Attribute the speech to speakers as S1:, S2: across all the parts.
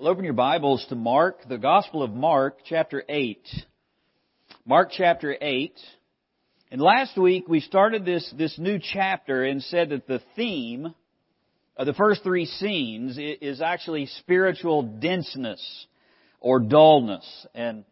S1: Well, open your Bibles to Mark, the Gospel of Mark, chapter 8. Mark chapter 8. And last week we started this, this new chapter and said that the theme of the first three scenes is actually spiritual denseness or dullness. And,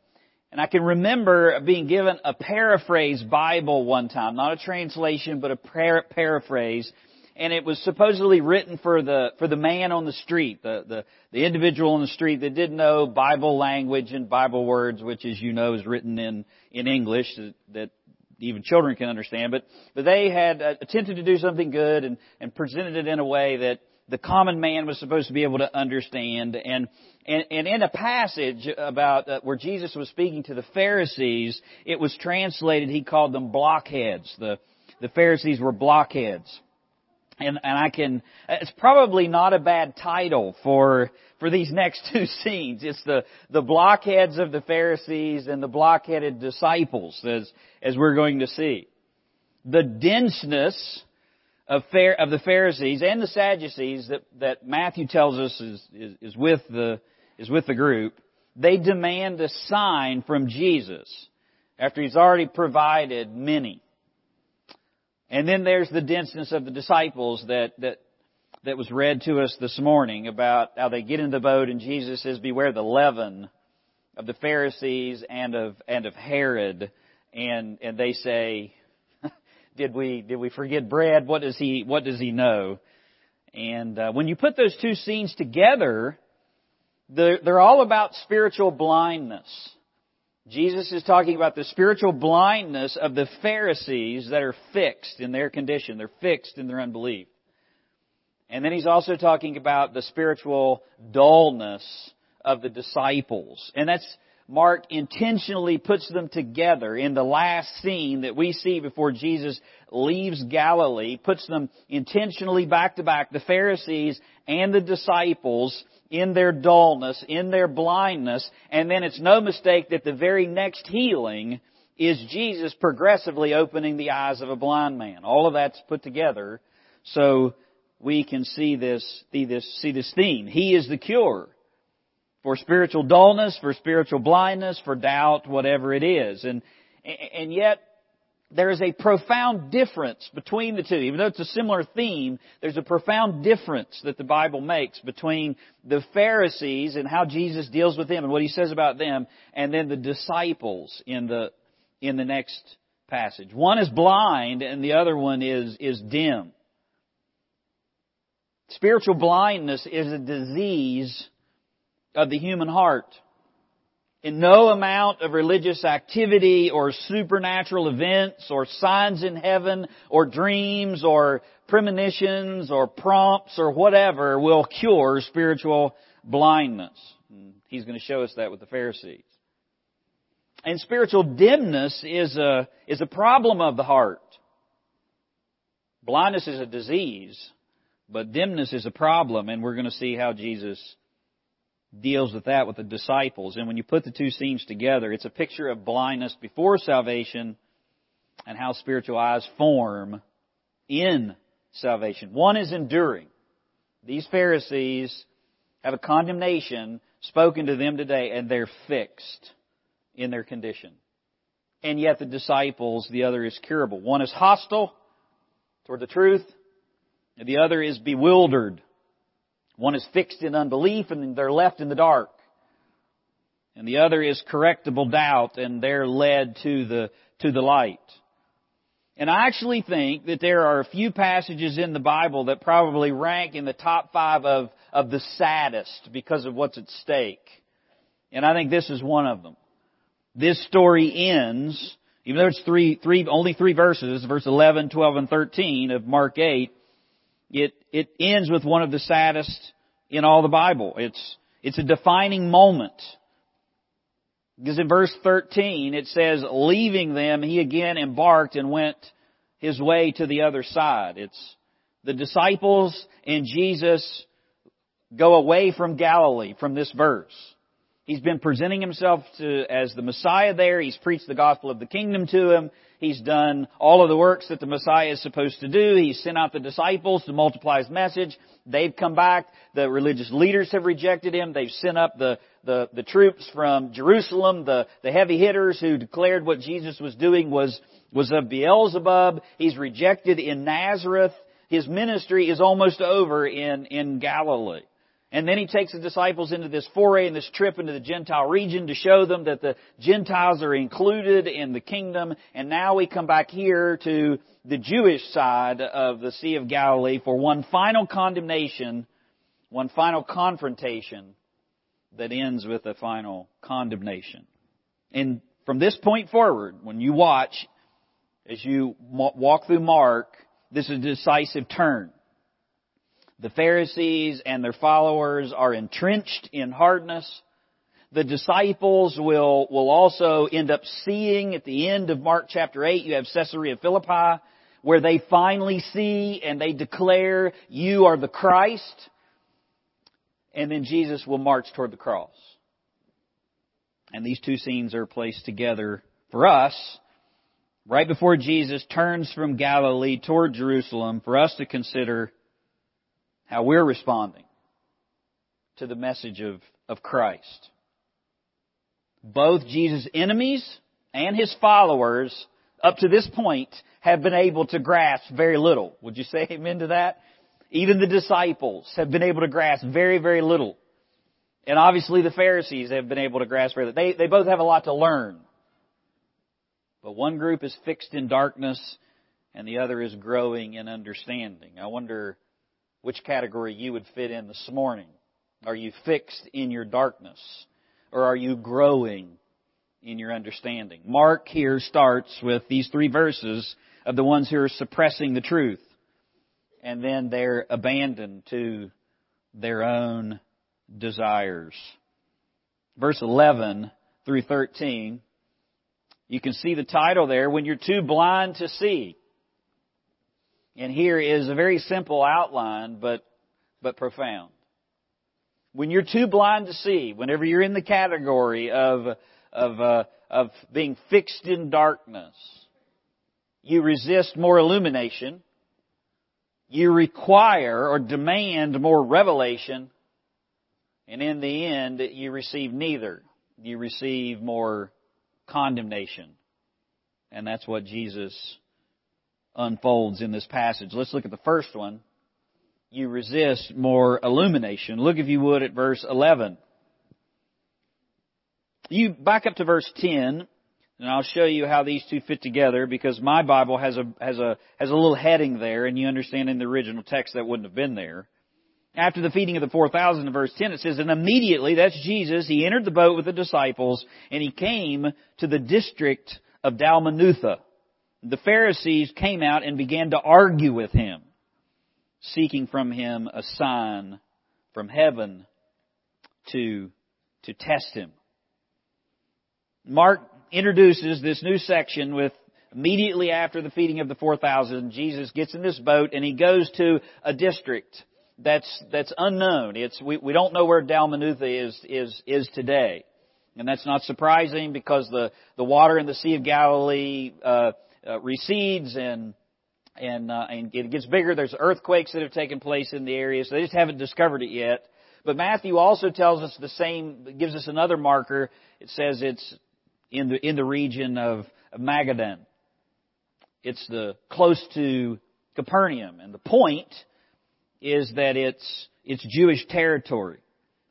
S1: and I can remember being given a paraphrase Bible one time, not a translation, but a par- paraphrase and it was supposedly written for the for the man on the street, the, the the individual on the street that didn't know Bible language and Bible words, which, as you know, is written in in English that, that even children can understand. But but they had uh, attempted to do something good and and presented it in a way that the common man was supposed to be able to understand. And and, and in a passage about uh, where Jesus was speaking to the Pharisees, it was translated. He called them blockheads. The the Pharisees were blockheads and, and I can, it's probably not a bad title for, for these next two scenes. It's the, the blockheads of the Pharisees and the blockheaded disciples as, as we're going to see. The denseness of, fair of the Pharisees and the Sadducees that, that Matthew tells us is, is, is with the, is with the group, they demand a sign from Jesus after he's already provided many. And then there's the denseness of the disciples that, that, that was read to us this morning about how they get in the boat and Jesus says, beware the leaven of the Pharisees and of, and of Herod. And, and they say, did we, did we forget bread? What does he, what does he know? And uh, when you put those two scenes together, they're, they're all about spiritual blindness. Jesus is talking about the spiritual blindness of the Pharisees that are fixed in their condition. They're fixed in their unbelief. And then he's also talking about the spiritual dullness of the disciples. And that's, Mark intentionally puts them together in the last scene that we see before Jesus leaves Galilee, puts them intentionally back to back, the Pharisees and the disciples, in their dullness, in their blindness, and then it's no mistake that the very next healing is Jesus progressively opening the eyes of a blind man. All of that's put together so we can see this, see this, see this theme. He is the cure for spiritual dullness, for spiritual blindness, for doubt, whatever it is. And, and yet, there is a profound difference between the two. Even though it's a similar theme, there's a profound difference that the Bible makes between the Pharisees and how Jesus deals with them and what he says about them, and then the disciples in the, in the next passage. One is blind and the other one is, is dim. Spiritual blindness is a disease of the human heart. In no amount of religious activity or supernatural events or signs in heaven or dreams or premonitions or prompts or whatever will cure spiritual blindness. He's going to show us that with the Pharisees. And spiritual dimness is a, is a problem of the heart. Blindness is a disease, but dimness is a problem, and we're going to see how Jesus deals with that with the disciples. And when you put the two scenes together, it's a picture of blindness before salvation and how spiritual eyes form in salvation. One is enduring. These Pharisees have a condemnation spoken to them today and they're fixed in their condition. And yet the disciples, the other is curable. One is hostile toward the truth, and the other is bewildered one is fixed in unbelief and they're left in the dark. And the other is correctable doubt and they're led to the, to the light. And I actually think that there are a few passages in the Bible that probably rank in the top five of, of the saddest because of what's at stake. And I think this is one of them. This story ends, even though it's three, three, only three verses, verse 11, 12, and 13 of Mark 8, it, it ends with one of the saddest in all the Bible. It's, it's a defining moment. Because in verse 13 it says, leaving them, he again embarked and went his way to the other side. It's the disciples and Jesus go away from Galilee from this verse. He's been presenting himself to, as the Messiah there. He's preached the gospel of the kingdom to him. He's done all of the works that the Messiah is supposed to do. He's sent out the disciples to multiply His message. They've come back. The religious leaders have rejected Him. They've sent up the, the, the troops from Jerusalem, the, the heavy hitters who declared what Jesus was doing was, was of Beelzebub. He's rejected in Nazareth. His ministry is almost over in, in Galilee. And then he takes the disciples into this foray and this trip into the Gentile region to show them that the Gentiles are included in the kingdom. And now we come back here to the Jewish side of the Sea of Galilee for one final condemnation, one final confrontation that ends with a final condemnation. And from this point forward, when you watch, as you walk through Mark, this is a decisive turn. The Pharisees and their followers are entrenched in hardness. The disciples will, will also end up seeing at the end of Mark chapter 8, you have Caesarea Philippi, where they finally see and they declare, you are the Christ. And then Jesus will march toward the cross. And these two scenes are placed together for us right before Jesus turns from Galilee toward Jerusalem for us to consider how we're responding to the message of, of Christ. Both Jesus' enemies and his followers up to this point have been able to grasp very little. Would you say amen to that? Even the disciples have been able to grasp very, very little. And obviously the Pharisees have been able to grasp very little. They, they both have a lot to learn. But one group is fixed in darkness and the other is growing in understanding. I wonder which category you would fit in this morning. Are you fixed in your darkness? Or are you growing in your understanding? Mark here starts with these three verses of the ones who are suppressing the truth. And then they're abandoned to their own desires. Verse 11 through 13, you can see the title there, When You're Too Blind to See. And here is a very simple outline, but, but profound. When you're too blind to see, whenever you're in the category of, of, uh, of being fixed in darkness, you resist more illumination, you require or demand more revelation, and in the end, you receive neither. You receive more condemnation. And that's what Jesus unfolds in this passage. Let's look at the first one. You resist more illumination. Look, if you would, at verse 11. You back up to verse 10, and I'll show you how these two fit together because my Bible has a, has a, has a little heading there, and you understand in the original text that wouldn't have been there. After the feeding of the 4,000 in verse 10, it says, And immediately, that's Jesus, he entered the boat with the disciples, and he came to the district of Dalmanutha the Pharisees came out and began to argue with him, seeking from him a sign from heaven to, to test him. Mark introduces this new section with immediately after the feeding of the 4,000, Jesus gets in this boat and he goes to a district that's, that's unknown. It's, we, we don't know where Dalmanutha is, is, is today. And that's not surprising because the, the water in the Sea of Galilee, uh, uh, recedes and and uh, and it gets bigger. There's earthquakes that have taken place in the area, so they just haven't discovered it yet. But Matthew also tells us the same, gives us another marker. It says it's in the in the region of, of Magadan. It's the close to Capernaum, and the point is that it's it's Jewish territory.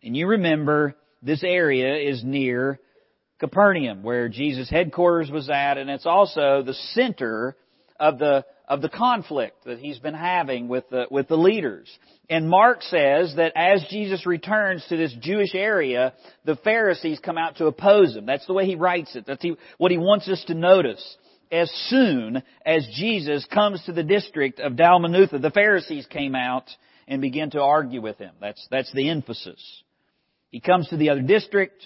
S1: And you remember this area is near Capernaum, where Jesus' headquarters was at, and it's also the center of the of the conflict that he's been having with the with the leaders. And Mark says that as Jesus returns to this Jewish area, the Pharisees come out to oppose him. That's the way he writes it. That's what he wants us to notice. As soon as Jesus comes to the district of Dalmanutha, the Pharisees came out and began to argue with him. That's that's the emphasis. He comes to the other district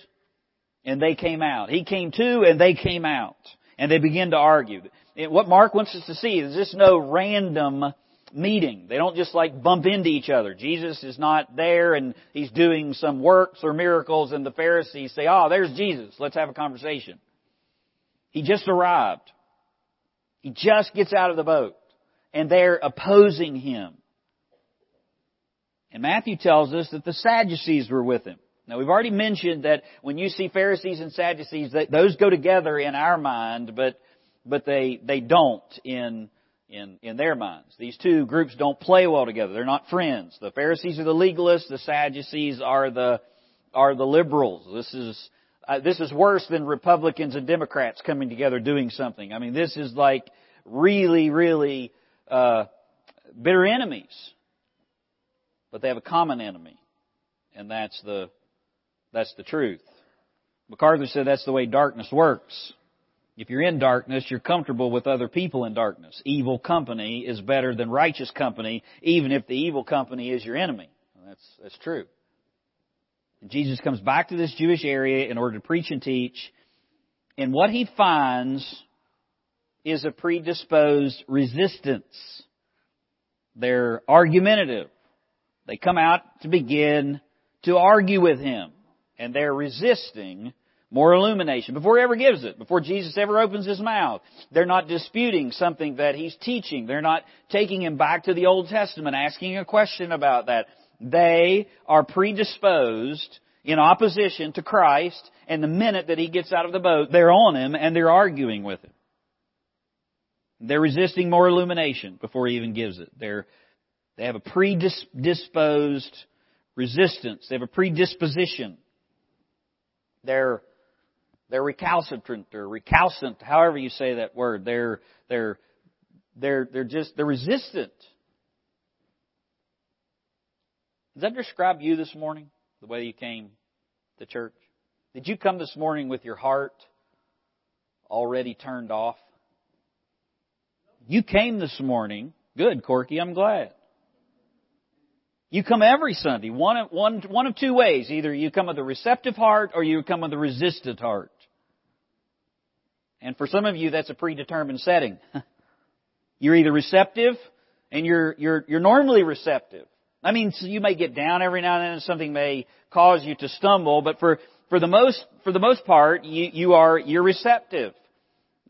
S1: and they came out. He came to and they came out. And they began to argue. what Mark wants us to see is this no random meeting. They don't just like bump into each other. Jesus is not there and he's doing some works or miracles and the Pharisees say, oh, there's Jesus. Let's have a conversation. He just arrived. He just gets out of the boat. And they're opposing him. And Matthew tells us that the Sadducees were with him. Now we've already mentioned that when you see Pharisees and Sadducees, that those go together in our mind, but, but they, they don't in, in, in their minds. These two groups don't play well together. They're not friends. The Pharisees are the legalists, the Sadducees are the, are the liberals. This is, uh, this is worse than Republicans and Democrats coming together doing something. I mean, this is like really, really, uh, bitter enemies. But they have a common enemy. And that's the, that's the truth. MacArthur said that's the way darkness works. If you're in darkness, you're comfortable with other people in darkness. Evil company is better than righteous company, even if the evil company is your enemy. That's, that's true. Jesus comes back to this Jewish area in order to preach and teach, and what he finds is a predisposed resistance. They're argumentative. They come out to begin to argue with him, and they're resisting more illumination before he ever gives it, before Jesus ever opens his mouth. They're not disputing something that he's teaching. They're not taking him back to the Old Testament, asking a question about that. They are predisposed in opposition to Christ, and the minute that he gets out of the boat, they're on him and they're arguing with him. They're resisting more illumination before he even gives it. They're, they have a predisposed resistance. They have a predisposition. They're, they're recalcitrant or recalcitrant, however you say that word. They're, they're, they're, they're just, they're resistant. Does that describe you this morning? The way you came to church? Did you come this morning with your heart already turned off? You came this morning. Good, Corky, I'm glad. You come every Sunday, one of, one, one of two ways. Either you come with a receptive heart or you come with a resistant heart. And for some of you, that's a predetermined setting. you're either receptive and you're, you're, you're normally receptive. I mean, so you may get down every now and then and something may cause you to stumble, but for, for the most, for the most part, you, you are, you're receptive.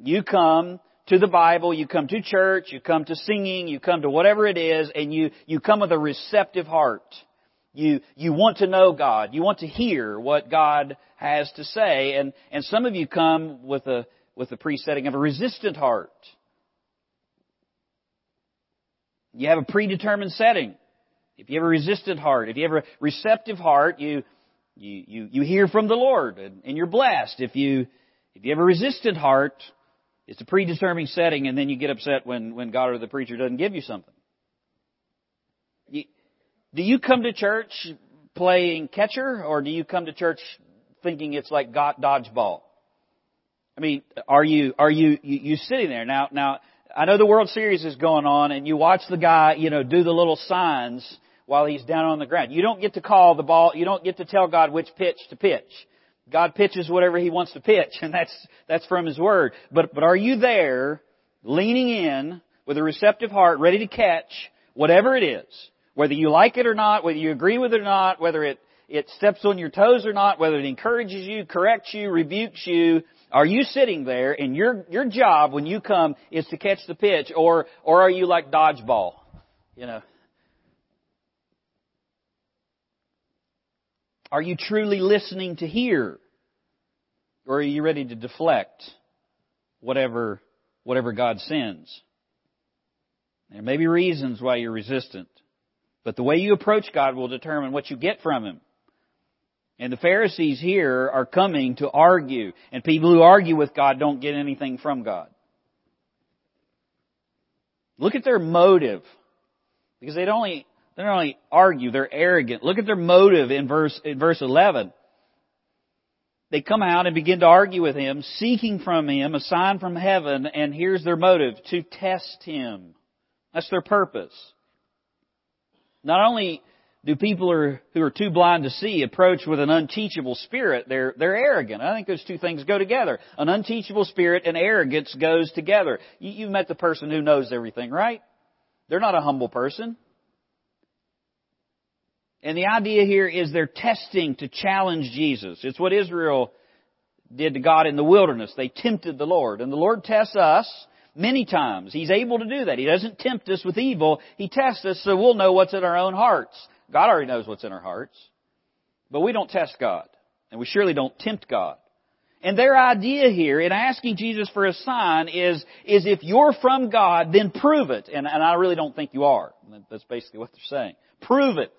S1: You come to the Bible, you come to church, you come to singing, you come to whatever it is, and you, you come with a receptive heart. You, you want to know God. You want to hear what God has to say. And, and some of you come with a, with the presetting of a resistant heart. You have a predetermined setting. If you have a resistant heart, if you have a receptive heart, you, you, you, you hear from the Lord and, and you're blessed. If you, if you have a resistant heart, it's a predetermined setting and then you get upset when, when God or the preacher doesn't give you something. You, do you come to church playing catcher or do you come to church thinking it's like dodgeball? I mean, are you, are you, you, you sitting there now, now, I know the World Series is going on and you watch the guy, you know, do the little signs while he's down on the ground. You don't get to call the ball, you don't get to tell God which pitch to pitch. God pitches whatever He wants to pitch, and that's, that's from His Word. But, but are you there, leaning in, with a receptive heart, ready to catch whatever it is? Whether you like it or not, whether you agree with it or not, whether it, it steps on your toes or not, whether it encourages you, corrects you, rebukes you, are you sitting there and your, your job when you come is to catch the pitch or, or are you like dodgeball? You know, Are you truly listening to hear? Or are you ready to deflect whatever, whatever God sends? There may be reasons why you're resistant, but the way you approach God will determine what you get from Him. And the Pharisees here are coming to argue, and people who argue with God don't get anything from God. Look at their motive. Because they'd only they don't only argue, they're arrogant. Look at their motive in verse, in verse 11. They come out and begin to argue with him, seeking from him a sign from heaven, and here's their motive, to test him. That's their purpose. Not only do people are, who are too blind to see approach with an unteachable spirit, they're, they're arrogant. I think those two things go together. An unteachable spirit and arrogance goes together. You, you've met the person who knows everything, right? They're not a humble person. And the idea here is they're testing to challenge Jesus. It's what Israel did to God in the wilderness. They tempted the Lord. And the Lord tests us many times. He's able to do that. He doesn't tempt us with evil. He tests us so we'll know what's in our own hearts. God already knows what's in our hearts. But we don't test God. And we surely don't tempt God. And their idea here in asking Jesus for a sign is, is if you're from God, then prove it. And, and I really don't think you are. That's basically what they're saying. Prove it.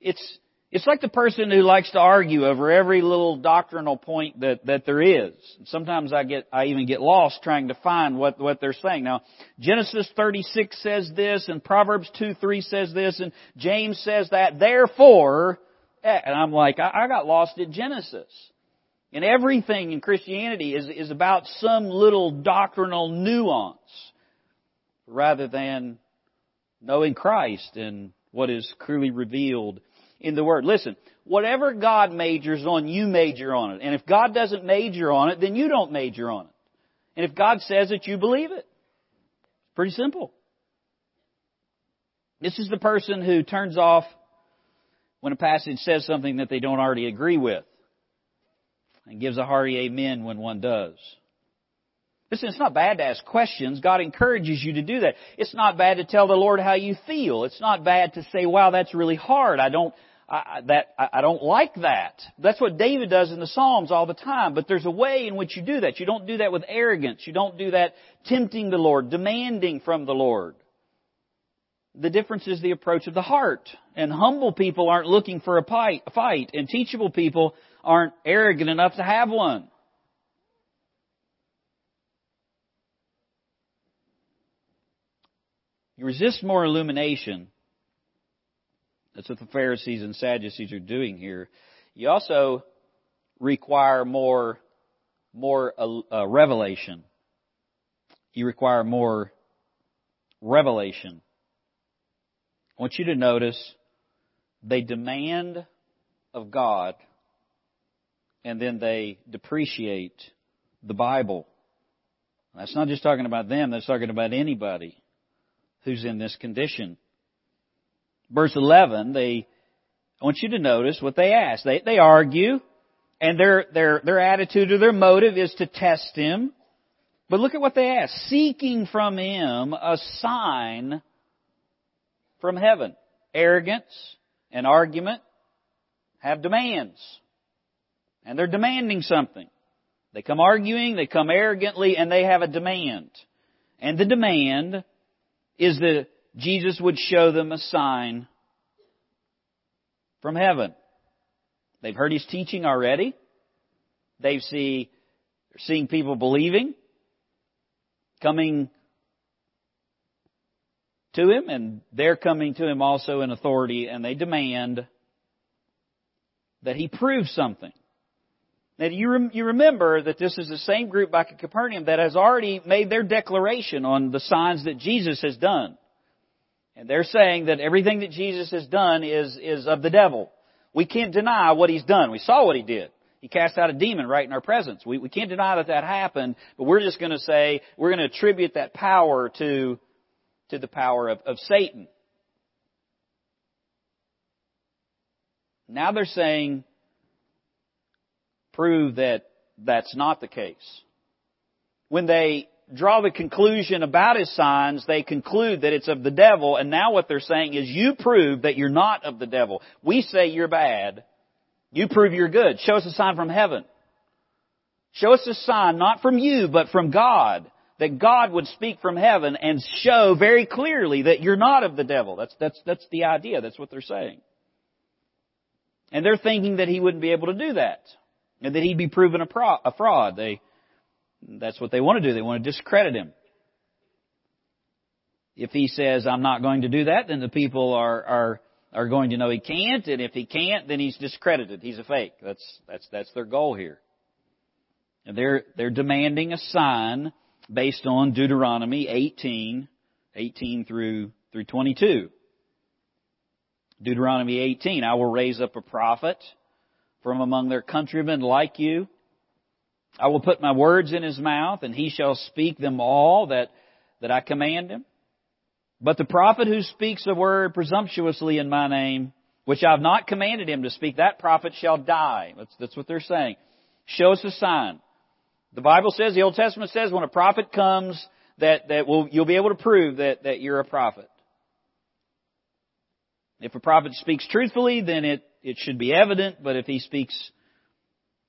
S1: It's, it's like the person who likes to argue over every little doctrinal point that, that there is. Sometimes I get, I even get lost trying to find what, what they're saying. Now, Genesis 36 says this, and Proverbs 2, 3 says this, and James says that, therefore, eh, and I'm like, I, I got lost at Genesis. And everything in Christianity is, is about some little doctrinal nuance rather than knowing Christ and what is clearly revealed in the Word. Listen, whatever God majors on, you major on it. And if God doesn't major on it, then you don't major on it. And if God says it, you believe it. Pretty simple. This is the person who turns off when a passage says something that they don't already agree with and gives a hearty amen when one does. Listen, it's not bad to ask questions. God encourages you to do that. It's not bad to tell the Lord how you feel. It's not bad to say, wow, that's really hard. I don't, I, that, I, I don't like that. That's what David does in the Psalms all the time. But there's a way in which you do that. You don't do that with arrogance. You don't do that tempting the Lord, demanding from the Lord. The difference is the approach of the heart. And humble people aren't looking for a fight, and teachable people aren't arrogant enough to have one. You resist more illumination. That's what the Pharisees and Sadducees are doing here. You also require more, more uh, uh, revelation. You require more revelation. I want you to notice they demand of God and then they depreciate the Bible. That's not just talking about them, that's talking about anybody who's in this condition. Verse 11, they, I want you to notice what they ask. They, they argue, and their, their, their attitude or their motive is to test him. But look at what they ask. Seeking from him a sign from heaven. Arrogance and argument have demands. And they're demanding something. They come arguing, they come arrogantly, and they have a demand. And the demand is that Jesus would show them a sign from heaven. They've heard his teaching already. They see, they're seeing people believing, coming to him, and they're coming to him also in authority, and they demand that he prove something. Now, you, rem- you remember that this is the same group back at Capernaum that has already made their declaration on the signs that Jesus has done. And they're saying that everything that Jesus has done is, is of the devil. We can't deny what he's done. We saw what he did. He cast out a demon right in our presence. We, we can't deny that that happened, but we're just going to say, we're going to attribute that power to, to the power of, of Satan. Now they're saying, prove that that's not the case. When they draw the conclusion about his signs, they conclude that it's of the devil, and now what they're saying is you prove that you're not of the devil. We say you're bad. You prove you're good. Show us a sign from heaven. Show us a sign not from you, but from God. That God would speak from heaven and show very clearly that you're not of the devil. That's, that's, that's the idea. That's what they're saying. And they're thinking that he wouldn't be able to do that and that he'd be proven a, pro- a fraud. They, that's what they want to do. They want to discredit him. If he says, I'm not going to do that, then the people are, are, are going to know he can't, and if he can't, then he's discredited. He's a fake. That's, that's, that's their goal here. And they're, they're demanding a sign based on Deuteronomy 18, 18 through, through 22. Deuteronomy 18, I will raise up a prophet from among their countrymen like you. I will put my words in his mouth, and he shall speak them all that, that I command him. But the prophet who speaks a word presumptuously in my name, which I have not commanded him to speak, that prophet shall die. That's, that's what they're saying. Show us a sign. The Bible says, the Old Testament says, when a prophet comes, that, that will, you'll be able to prove that, that you're a prophet. If a prophet speaks truthfully, then it, it should be evident, but if he speaks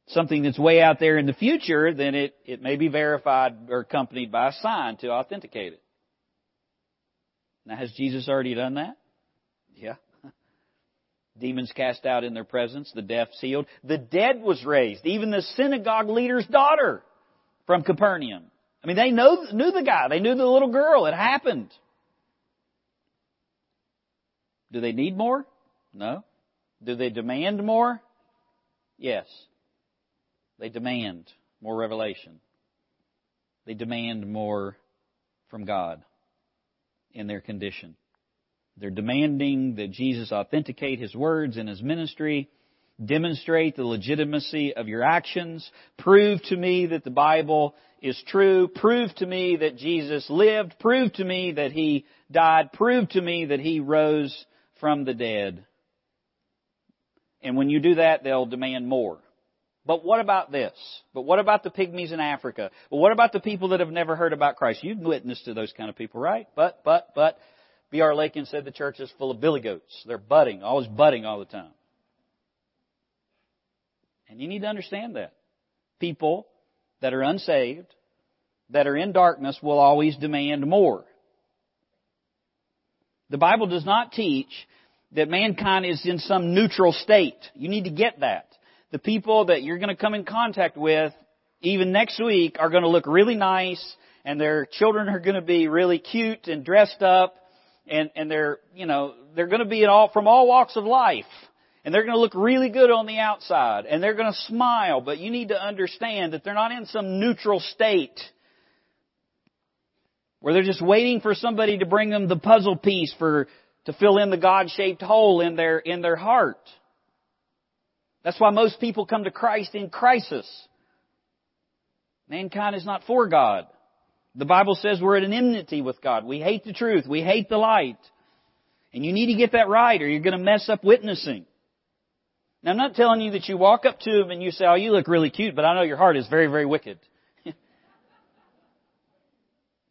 S1: something that's way out there in the future, then it, it may be verified or accompanied by a sign to authenticate it. Now, has Jesus already done that? Yeah. Demons cast out in their presence, the deaf healed. The dead was raised, even the synagogue leader's daughter from Capernaum. I mean, they know, knew the guy. They knew the little girl. It happened. Do they need more? No. Do they demand more? Yes. They demand more revelation. They demand more from God in their condition. They're demanding that Jesus authenticate His words in His ministry, demonstrate the legitimacy of your actions, prove to me that the Bible is true, prove to me that Jesus lived, prove to me that He died, prove to me that He rose from the dead. And when you do that, they'll demand more. But what about this? But what about the pygmies in Africa? But what about the people that have never heard about Christ? You've witnessed to those kind of people, right? But, but, but, B.R. Lakin said the church is full of billy goats. They're budding, always budding all the time. And you need to understand that. People that are unsaved, that are in darkness, will always demand more. The Bible does not teach that mankind is in some neutral state. You need to get that. The people that you're going to come in contact with, even next week, are going to look really nice, and their children are going to be really cute and dressed up, and, and they're, you know, they're going to be all, from all walks of life. And they're going to look really good on the outside, and they're going to smile, but you need to understand that they're not in some neutral state where they're just waiting for somebody to bring them the puzzle piece for to fill in the God-shaped hole in their, in their heart. That's why most people come to Christ in crisis. Mankind is not for God. The Bible says we're at an enmity with God. We hate the truth. We hate the light. And you need to get that right or you're going to mess up witnessing. Now I'm not telling you that you walk up to them and you say, oh, you look really cute, but I know your heart is very, very wicked.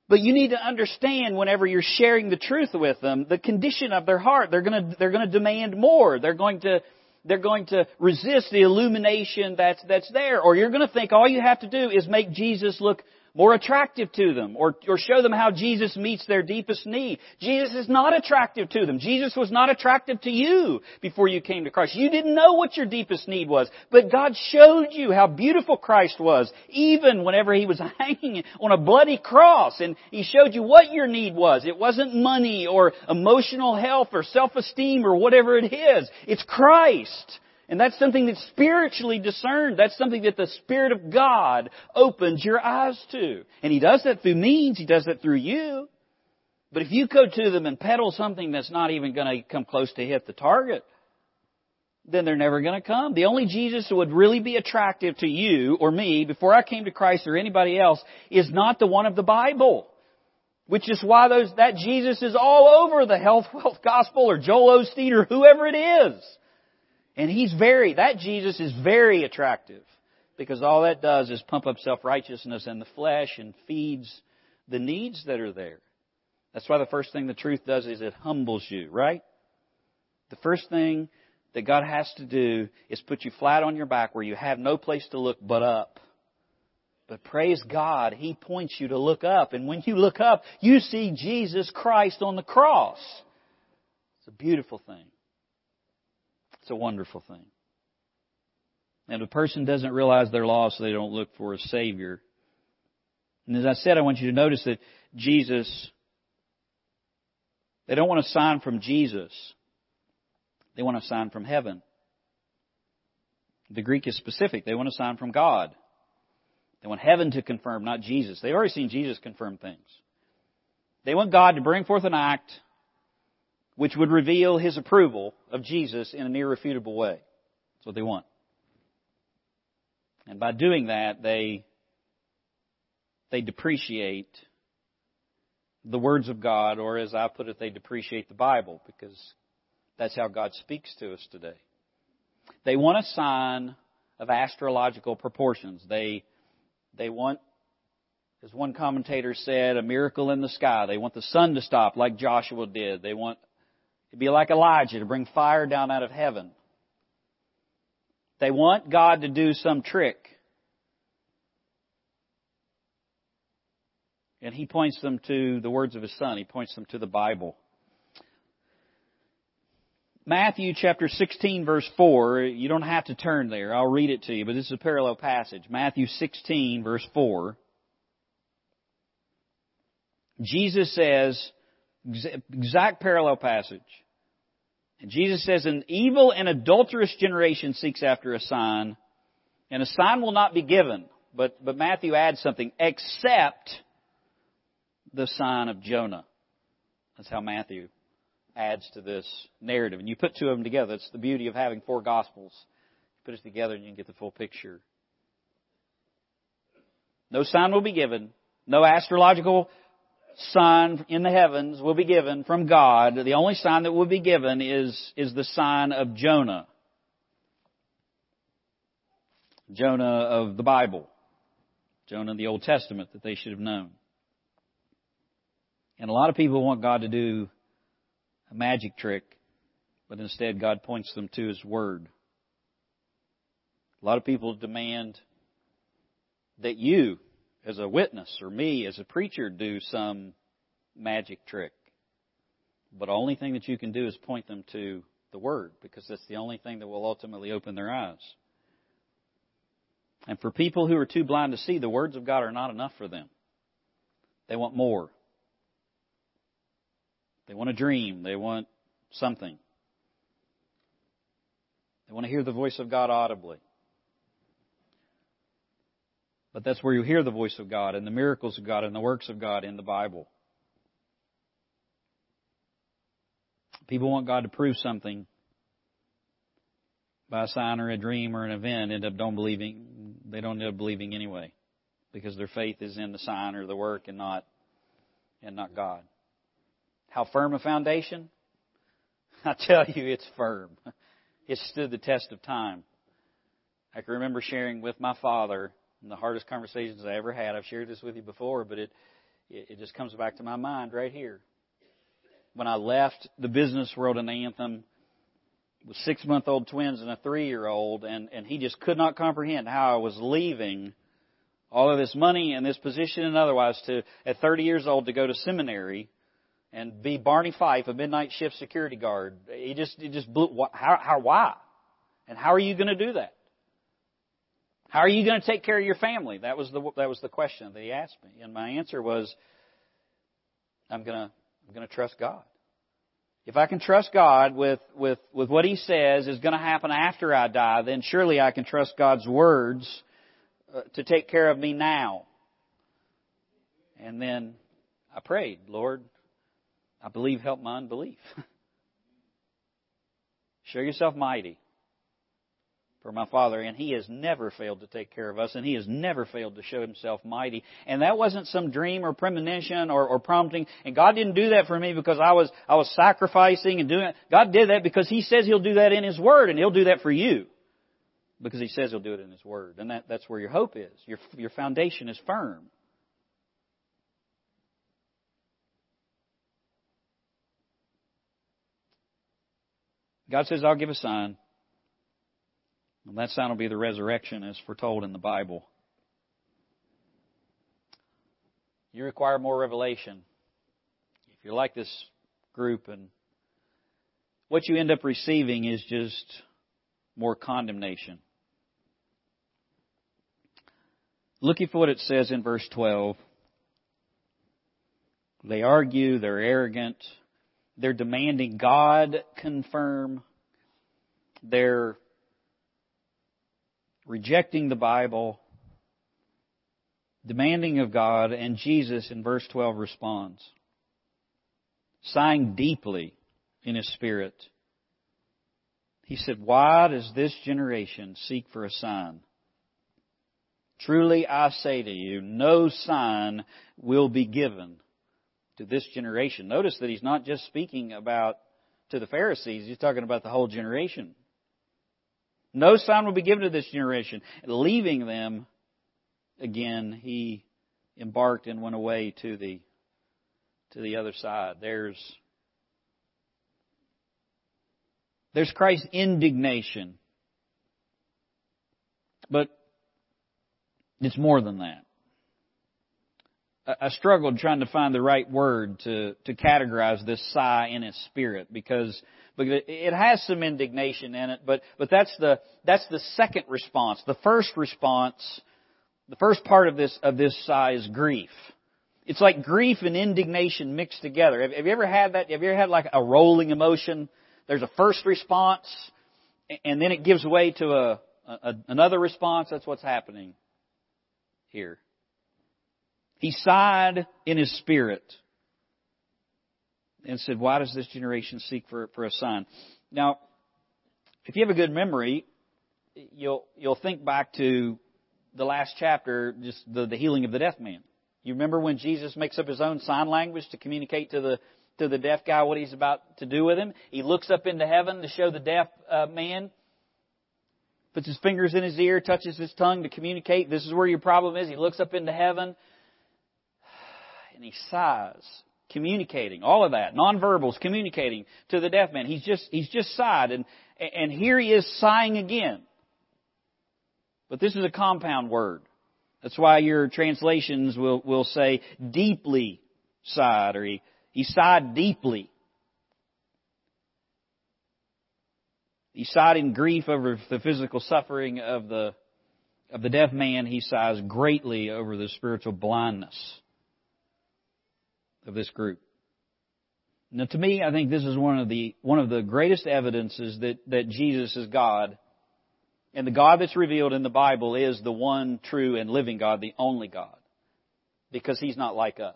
S1: But you need to understand whenever you're sharing the truth with them, the condition of their heart. They're gonna, they're gonna demand more. They're going to, they're going to resist the illumination that's, that's there. Or you're gonna think all you have to do is make Jesus look more attractive to them or, or show them how Jesus meets their deepest need. Jesus is not attractive to them. Jesus was not attractive to you before you came to Christ. You didn't know what your deepest need was, but God showed you how beautiful Christ was, even whenever He was hanging on a bloody cross and He showed you what your need was. It wasn't money or emotional health or self-esteem or whatever it is. It's Christ. And that's something that's spiritually discerned. That's something that the Spirit of God opens your eyes to. And He does that through means. He does that through you. But if you go to them and peddle something that's not even going to come close to hit the target, then they're never going to come. The only Jesus who would really be attractive to you or me before I came to Christ or anybody else is not the one of the Bible. Which is why those, that Jesus is all over the health, wealth gospel or Joel Osteen or whoever it is. And he's very, that Jesus is very attractive because all that does is pump up self-righteousness in the flesh and feeds the needs that are there. That's why the first thing the truth does is it humbles you, right? The first thing that God has to do is put you flat on your back where you have no place to look but up. But praise God, He points you to look up. And when you look up, you see Jesus Christ on the cross. It's a beautiful thing. It's a wonderful thing. And if a person doesn't realize they're lost, they don't look for a Savior. And as I said, I want you to notice that Jesus, they don't want a sign from Jesus. They want a sign from heaven. The Greek is specific. They want a sign from God. They want heaven to confirm, not Jesus. They've already seen Jesus confirm things. They want God to bring forth an act which would reveal his approval of Jesus in an irrefutable way. That's what they want. And by doing that, they, they depreciate the words of God, or as I put it, they depreciate the Bible, because that's how God speaks to us today. They want a sign of astrological proportions. They, They want, as one commentator said, a miracle in the sky. They want the sun to stop like Joshua did. They want to be like Elijah to bring fire down out of heaven. They want God to do some trick. And he points them to the words of his son. He points them to the Bible. Matthew chapter 16 verse 4, you don't have to turn there. I'll read it to you, but this is a parallel passage. Matthew 16 verse 4. Jesus says, exact parallel passage. And Jesus says, an evil and adulterous generation seeks after a sign, and a sign will not be given. But, but Matthew adds something, except the sign of Jonah. That's how Matthew adds to this narrative. And you put two of them together. It's the beauty of having four Gospels. You put it together and you can get the full picture. No sign will be given. No astrological sign in the heavens will be given from God. The only sign that will be given is, is the sign of Jonah. Jonah of the Bible. Jonah in the Old Testament that they should have known. And a lot of people want God to do a magic trick, but instead God points them to His Word. A lot of people demand that you, as a witness, or me, as a preacher, do some magic trick. But the only thing that you can do is point them to the Word, because that's the only thing that will ultimately open their eyes. And for people who are too blind to see, the words of God are not enough for them. They want more. They want a dream. They want something. They want to hear the voice of God audibly. But that's where you hear the voice of God and the miracles of God and the works of God in the Bible. People want God to prove something by a sign or a dream or an event, end up don't believing they don't end up believing anyway. Because their faith is in the sign or the work and not and not God. How firm a foundation? I tell you, it's firm. It stood the test of time. I can remember sharing with my father the hardest conversations I ever had. I've shared this with you before, but it, it just comes back to my mind right here. When I left the business world in Anthem with six month old twins and a three year old, and, and he just could not comprehend how I was leaving all of this money and this position and otherwise to, at 30 years old, to go to seminary and be Barney Fife, a midnight shift security guard. He just, he just blew, how, how, why? And how are you going to do that? How are you going to take care of your family? That was the, that was the question that he asked me. And my answer was, I'm going to, I'm to trust God. If I can trust God with, with, with what He says is going to happen after I die, then surely I can trust God's words uh, to take care of me now. And then I prayed, Lord, I believe help my unbelief. Show yourself mighty for my Father, and He has never failed to take care of us, and He has never failed to show Himself mighty. And that wasn't some dream or premonition or, or prompting. And God didn't do that for me because I was I was sacrificing and doing it. God did that because He says He'll do that in His Word, and He'll do that for you because He says He'll do it in His Word, and that, that's where your hope is. Your your foundation is firm. God says, I'll give a sign. And that sign will be the resurrection as foretold in the Bible. You require more revelation. If you're like this group and what you end up receiving is just more condemnation. Looking for what it says in verse 12. They argue, they're arrogant, they're demanding God confirm. They're rejecting the Bible, demanding of God, and Jesus in verse 12 responds, sighing deeply in his spirit. He said, Why does this generation seek for a sign? Truly I say to you, no sign will be given to this generation. Notice that he's not just speaking about to the Pharisees, he's talking about the whole generation. No sign will be given to this generation, leaving them again, he embarked and went away to the to the other side. There's there's Christ's indignation. But it's more than that. I struggled trying to find the right word to, to categorize this sigh in his spirit because, because it has some indignation in it, but, but that's the, that's the second response. The first response, the first part of this, of this sigh is grief. It's like grief and indignation mixed together. Have, have you ever had that? Have you ever had like a rolling emotion? There's a first response, and then it gives way to a, a another response. That's what's happening here. He sighed in his spirit and said, Why does this generation seek for, for a sign? Now, if you have a good memory, you'll, you'll think back to the last chapter, just the, the healing of the deaf man. You remember when Jesus makes up his own sign language to communicate to the, to the deaf guy what he's about to do with him? He looks up into heaven to show the deaf uh, man, puts his fingers in his ear, touches his tongue to communicate. This is where your problem is. He looks up into heaven and he sighs, communicating, all of that, nonverbals, communicating to the deaf man. He's just, he's just sighed, and, and here he is sighing again. But this is a compound word. That's why your translations will, will say deeply sighed, or he, he sighed deeply. He sighed in grief over the physical suffering of the, of the deaf man. He sighs greatly over the spiritual blindness of this group. Now, to me, I think this is one of the one of the greatest evidences that that Jesus is God, and the God that's revealed in the Bible is the one true and living God, the only God, because He's not like us.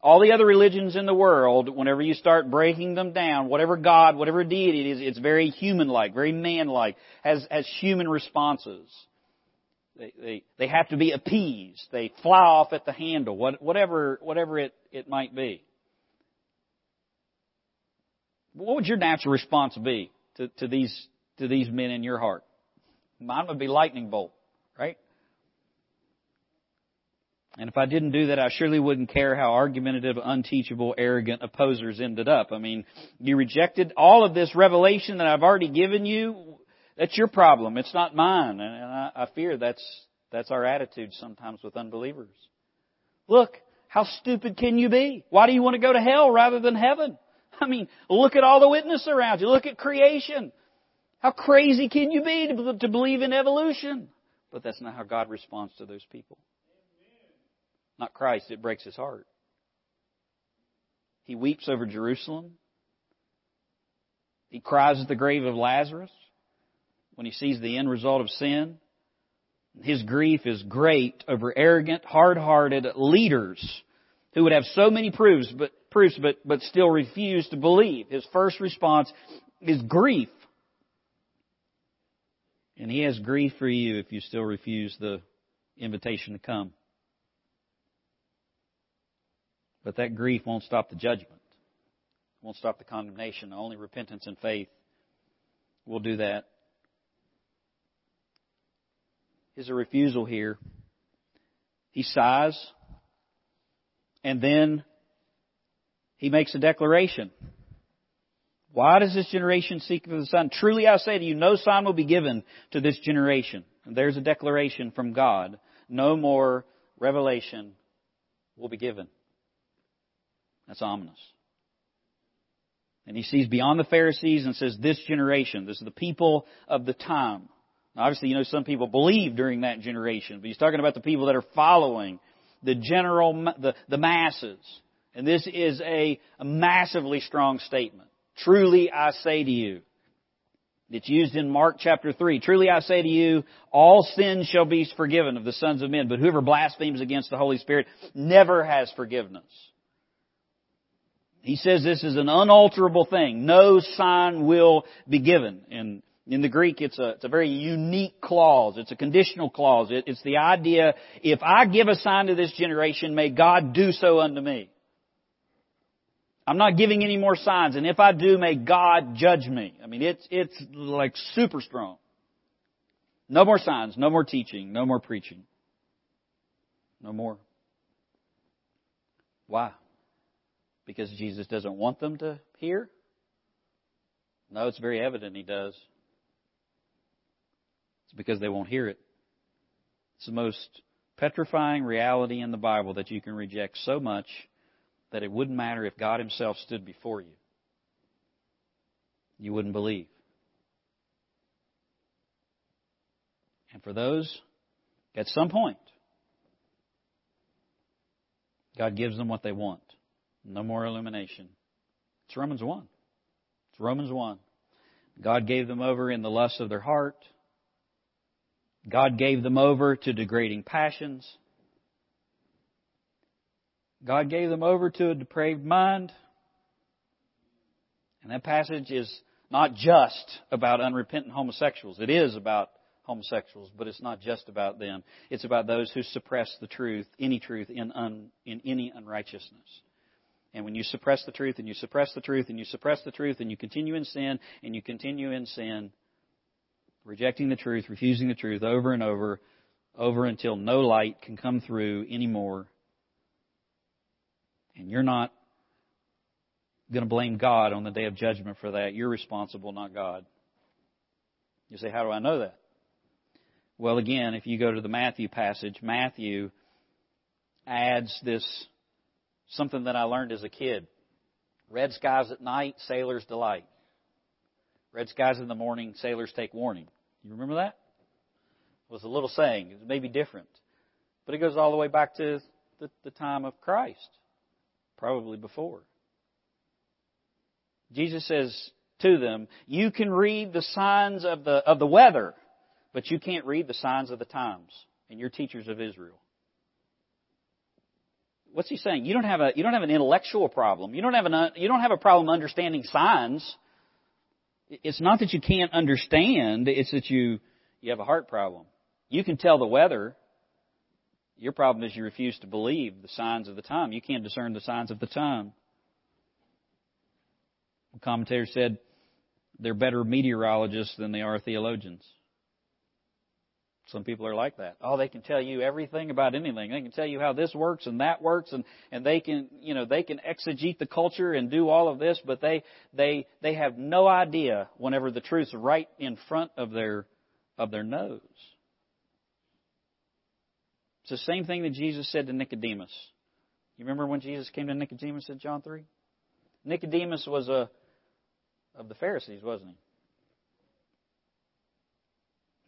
S1: All the other religions in the world, whenever you start breaking them down, whatever God, whatever deity it is, it's very human-like, very man-like, has has human responses. They, they, they have to be appeased. They fly off at the handle, what, whatever, whatever it, it might be. What would your natural response be to, to these, to these men in your heart? Mine would be lightning bolt, right? And if I didn't do that, I surely wouldn't care how argumentative, unteachable, arrogant opposers ended up. I mean, you rejected all of this revelation that I've already given you. That's your problem. It's not mine. And I, I fear that's, that's our attitude sometimes with unbelievers. Look, how stupid can you be? Why do you want to go to hell rather than heaven? I mean, look at all the witness around you. Look at creation. How crazy can you be to, to believe in evolution? But that's not how God responds to those people. Not Christ. It breaks his heart. He weeps over Jerusalem. He cries at the grave of Lazarus when he sees the end result of sin. His grief is great over arrogant, hard-hearted leaders who would have so many proofs, but proofs, but, but still refuse to believe. His first response is grief. And he has grief for you if you still refuse the invitation to come. But that grief won't stop the judgment. It Won't stop the condemnation. Only repentance and faith will do that is a refusal here. He sighs, and then he makes a declaration. Why does this generation seek for the Son? Truly I say to you, no sign will be given to this generation. And there's a declaration from God. No more revelation will be given. That's ominous. And he sees beyond the Pharisees and says, this generation, this is the people of the time. Obviously, you know, some people believe during that generation, but he's talking about the people that are following the general, the, the masses. And this is a, a massively strong statement. Truly I say to you, it's used in Mark chapter 3. Truly I say to you, all sins shall be forgiven of the sons of men, but whoever blasphemes against the Holy Spirit never has forgiveness. He says this is an unalterable thing. No sign will be given. In in the Greek, it's a, it's a very unique clause. It's a conditional clause. It, it's the idea, if I give a sign to this generation, may God do so unto me. I'm not giving any more signs, and if I do, may God judge me. I mean, it's, it's like super strong. No more signs, no more teaching, no more preaching. No more. Why? Because Jesus doesn't want them to hear? No, it's very evident he does. Because they won't hear it. It's the most petrifying reality in the Bible that you can reject so much that it wouldn't matter if God Himself stood before you. You wouldn't believe. And for those, at some point, God gives them what they want. No more illumination. It's Romans 1. It's Romans 1. God gave them over in the lust of their heart. God gave them over to degrading passions. God gave them over to a depraved mind. And that passage is not just about unrepentant homosexuals. It is about homosexuals, but it's not just about them. It's about those who suppress the truth, any truth, in, un, in any unrighteousness. And when you suppress the truth and you suppress the truth and you suppress the truth and you continue in sin and you continue in sin, rejecting the truth, refusing the truth over and over, over until no light can come through anymore. And you're not going to blame God on the day of judgment for that. You're responsible, not God. You say, how do I know that? Well, again, if you go to the Matthew passage, Matthew adds this something that I learned as a kid. Red skies at night, sailors delight. Red skies in the morning, sailors take warning. You remember that? It was a little saying. It may be different. But it goes all the way back to the, the time of Christ, probably before. Jesus says to them, You can read the signs of the, of the weather but you can't read the signs of the times, and you're teachers of Israel. What's he saying? You don't have a you don't have an intellectual problem. You don't have an you don't have a problem understanding signs. It's not that you can't understand. It's that you you have a heart problem. You can tell the weather. Your problem is you refuse to believe the signs of the time. You can't discern the signs of the time. The commentator said they're better meteorologists than they are theologians. Some people are like that. Oh, they can tell you everything about anything. They can tell you how this works and that works and, and they can, you know, they can exegete the culture and do all of this, but they, they, they have no idea whenever the truth's right in front of their, of their nose. It's the same thing that Jesus said to Nicodemus. You remember when Jesus came to Nicodemus in John 3? Nicodemus was a, of the Pharisees, wasn't he?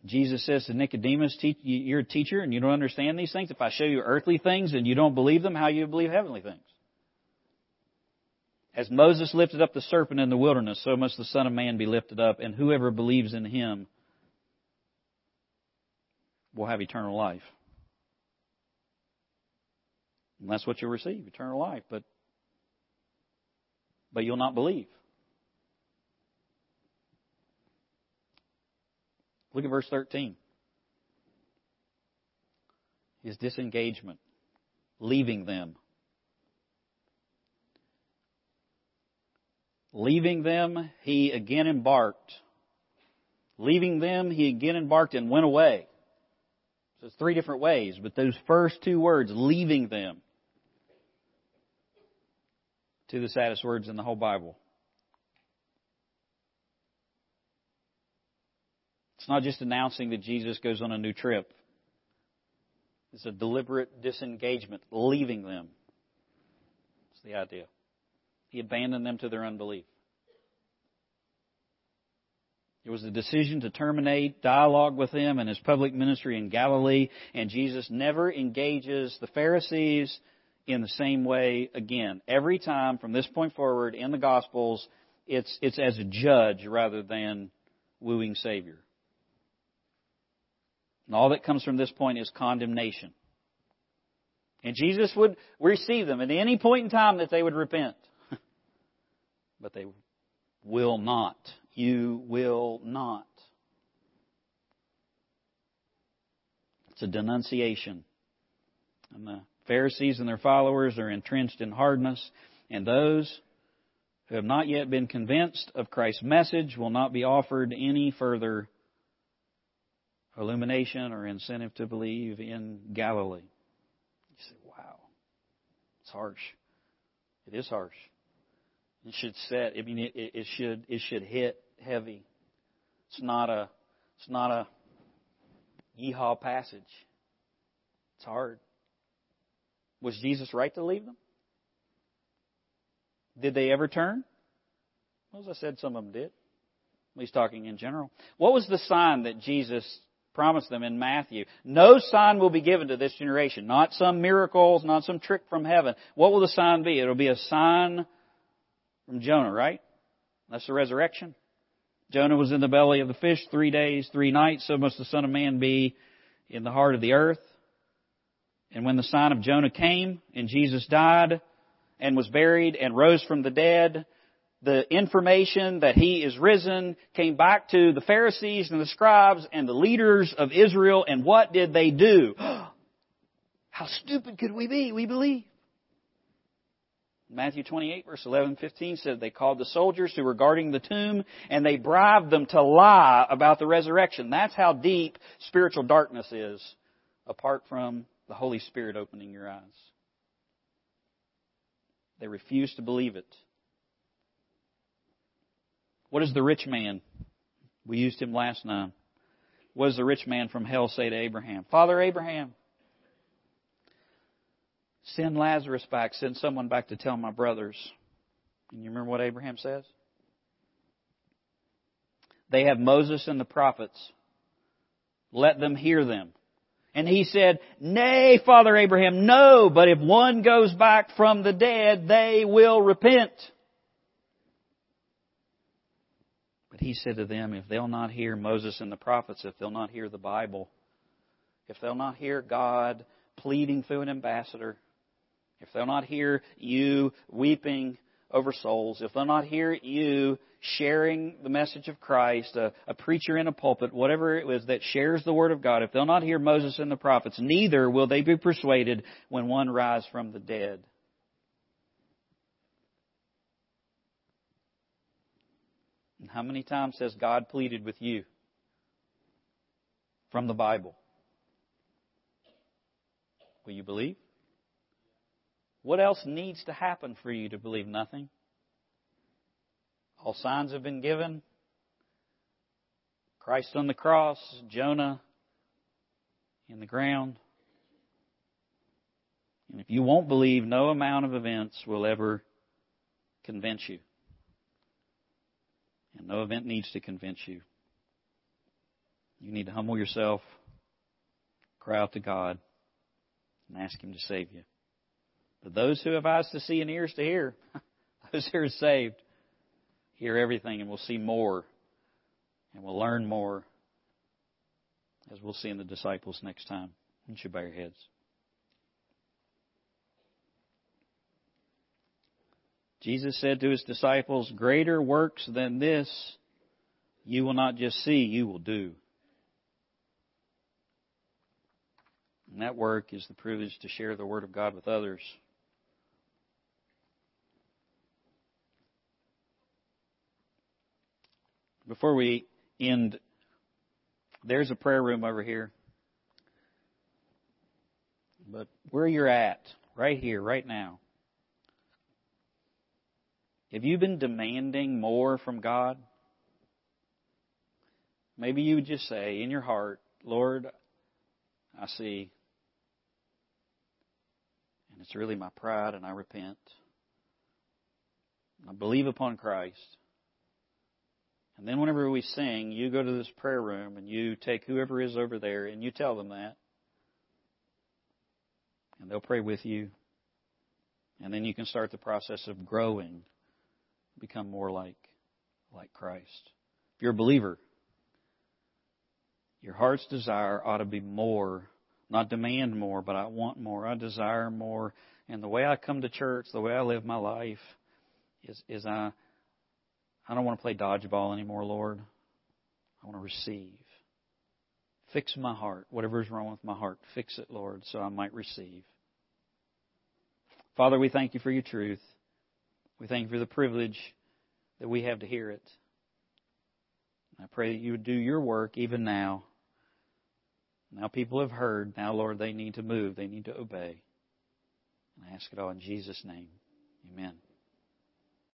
S1: Jesus says to Nicodemus, You're a teacher and you don't understand these things. If I show you earthly things and you don't believe them, how you believe heavenly things? As Moses lifted up the serpent in the wilderness, so must the Son of Man be lifted up, and whoever believes in him will have eternal life. And that's what you'll receive, eternal life. But but you'll not believe. Look at verse 13. His disengagement, leaving them. Leaving them, he again embarked. Leaving them, he again embarked and went away. So it's three different ways, but those first two words, leaving them, two the saddest words in the whole Bible. Not just announcing that Jesus goes on a new trip. It's a deliberate disengagement, leaving them. That's the idea. He abandoned them to their unbelief. It was a decision to terminate dialogue with them and his public ministry in Galilee, and Jesus never engages the Pharisees in the same way again. Every time from this point forward in the Gospels, it's, it's as a judge rather than wooing Savior. And all that comes from this point is condemnation. And Jesus would receive them at any point in time that they would repent. but they will not. You will not. It's a denunciation. And the Pharisees and their followers are entrenched in hardness, and those who have not yet been convinced of Christ's message will not be offered any further illumination or incentive to believe in Galilee. You say, wow, it's harsh. It is harsh. It should set. I mean, it, it should it should hit heavy. It's not a it's not a yeehaw passage. It's hard. Was Jesus right to leave them? Did they ever turn? Well, as I said, some of them did. He's talking in general. What was the sign that Jesus promised them in Matthew? No sign will be given to this generation. Not some miracles, not some trick from heaven. What will the sign be? It'll be a sign from Jonah, right? That's the resurrection. Jonah was in the belly of the fish three days, three nights, so must the Son of Man be in the heart of the earth. And when the sign of Jonah came and Jesus died and was buried and rose from the dead, the information that he is risen came back to the Pharisees and the scribes and the leaders of Israel and what did they do? How stupid could we be? We believe. Matthew 28 verse 11 15 said they called the soldiers who were guarding the tomb and they bribed them to lie about the resurrection. That's how deep spiritual darkness is apart from the Holy Spirit opening your eyes. They refused to believe it. What does the rich man? We used him last night. What does the rich man from hell say to Abraham? Father Abraham, send Lazarus back, send someone back to tell my brothers. And you remember what Abraham says? They have Moses and the prophets. Let them hear them. And he said, Nay, Father Abraham, no, but if one goes back from the dead, they will repent. But he said to them, If they'll not hear Moses and the prophets, if they'll not hear the Bible, if they'll not hear God pleading through an ambassador, if they'll not hear you weeping over souls, if they'll not hear you sharing the message of Christ, a, a, preacher in a pulpit, whatever it was that shares the Word of God, if they'll not hear Moses and the prophets, neither will they be persuaded when one rise from the dead. And how many times has God pleaded with you from the Bible? Will you believe? What else needs to happen for you to believe nothing? All signs have been given. Christ on the cross, Jonah in the ground. And if you won't believe, no amount of events will ever convince you. And no event needs to convince you. You need to humble yourself, cry out to God, and ask Him to save you. But those who have eyes to see and ears to hear, those who are saved, hear everything and we'll see more and we'll learn more as we'll see in the disciples next time. Don't You bow your heads. Jesus said to his disciples, Greater works than this you will not just see, you will do. And that work is the privilege to share the Word of God with others. Before we end, there's a prayer room over here. But where you're at, right here, right now, have you been demanding more from God? Maybe you would just say in your heart, Lord, I see. And it's really my pride, and I repent. I believe upon Christ. And then whenever we sing, you go to this prayer room and you take whoever is over there and you tell them that. And they'll pray with you. And then you can start the process of growing become more like, like Christ. If you're a believer, your heart's desire ought to be more, not demand more, but I want more. I desire more. And the way I come to church, the way I live my life, is, is I, I don't want to play dodgeball anymore, Lord. I want to receive. Fix my heart. Whatever's wrong with my heart, fix it, Lord, so I might receive. Father, we thank you for your truth. We thank you for the privilege that we have to hear it. I pray that you would do your work even now. Now people have heard. Now, Lord, they need to move. They need to obey. And I ask it all in Jesus' name. Amen.